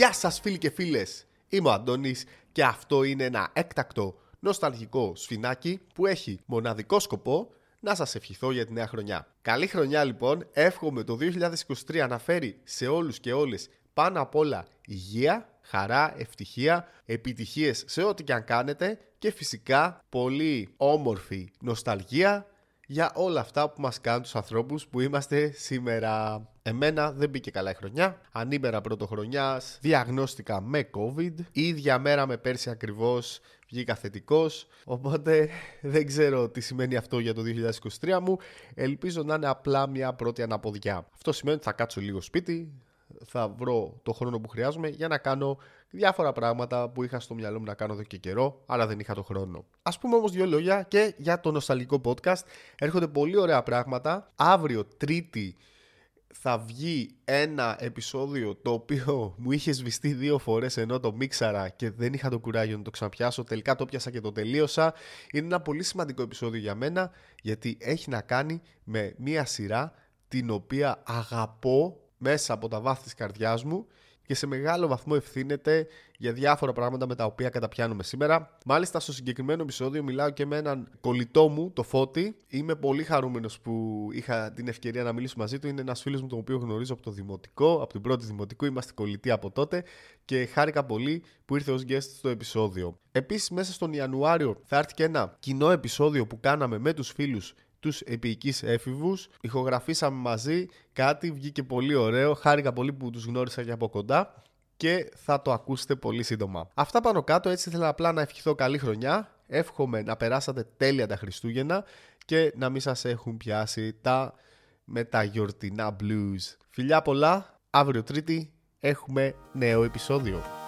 Γεια σας φίλοι και φίλες, είμαι ο Αντώνης και αυτό είναι ένα έκτακτο νοσταλγικό σφινάκι που έχει μοναδικό σκοπό να σας ευχηθώ για τη νέα χρονιά. Καλή χρονιά λοιπόν, εύχομαι το 2023 να φέρει σε όλους και όλες πάνω απ' όλα υγεία, χαρά, ευτυχία, επιτυχίες σε ό,τι και αν κάνετε και φυσικά πολύ όμορφη νοσταλγία για όλα αυτά που μας κάνουν τους ανθρώπους που είμαστε σήμερα. Εμένα δεν μπήκε καλά η χρονιά. Ανήμερα πρωτοχρονιάς, διαγνώστηκα με COVID. Ίδια μέρα με πέρσι ακριβώς βγήκα θετικός. Οπότε δεν ξέρω τι σημαίνει αυτό για το 2023 μου. Ελπίζω να είναι απλά μια πρώτη αναποδιά. Αυτό σημαίνει ότι θα κάτσω λίγο σπίτι, θα βρω το χρόνο που χρειάζομαι για να κάνω διάφορα πράγματα που είχα στο μυαλό μου να κάνω εδώ και καιρό, αλλά δεν είχα το χρόνο. Α πούμε όμως δύο λόγια και για το νοσταλγικό podcast. Έρχονται πολύ ωραία πράγματα. Αύριο, Τρίτη, θα βγει ένα επεισόδιο το οποίο μου είχε σβηστεί δύο φορές ενώ το μίξαρα και δεν είχα το κουράγιο να το ξαναπιάσω. Τελικά το πιάσα και το τελείωσα. Είναι ένα πολύ σημαντικό επεισόδιο για μένα γιατί έχει να κάνει με μία σειρά την οποία αγαπώ μέσα από τα βάθη της καρδιάς μου και σε μεγάλο βαθμό ευθύνεται για διάφορα πράγματα με τα οποία καταπιάνουμε σήμερα. Μάλιστα, στο συγκεκριμένο επεισόδιο μιλάω και με έναν κολλητό μου, το Φώτη. Είμαι πολύ χαρούμενος που είχα την ευκαιρία να μιλήσω μαζί του. Είναι ένας φίλος μου, τον οποίο γνωρίζω από το δημοτικό, από την πρώτη δημοτικού. Είμαστε κολλητοί από τότε και χάρηκα πολύ που ήρθε ως guest στο επεισόδιο. Επίσης, μέσα στον Ιανουάριο θα έρθει και ένα κοινό επεισόδιο που κάναμε με τους φίλους τους επίοικείς έφηβους. Ηχογραφήσαμε μαζί, κάτι βγήκε πολύ ωραίο, χάρηκα πολύ που τους γνώρισα και από κοντά και θα το ακούσετε πολύ σύντομα. Αυτά πάνω κάτω, έτσι ήθελα απλά να ευχηθώ καλή χρονιά. Εύχομαι να περάσατε τέλεια τα Χριστούγεννα και να μην σας έχουν πιάσει τα μεταγιορτινά blues. Φιλιά πολλά, αύριο Τρίτη έχουμε νέο επεισόδιο.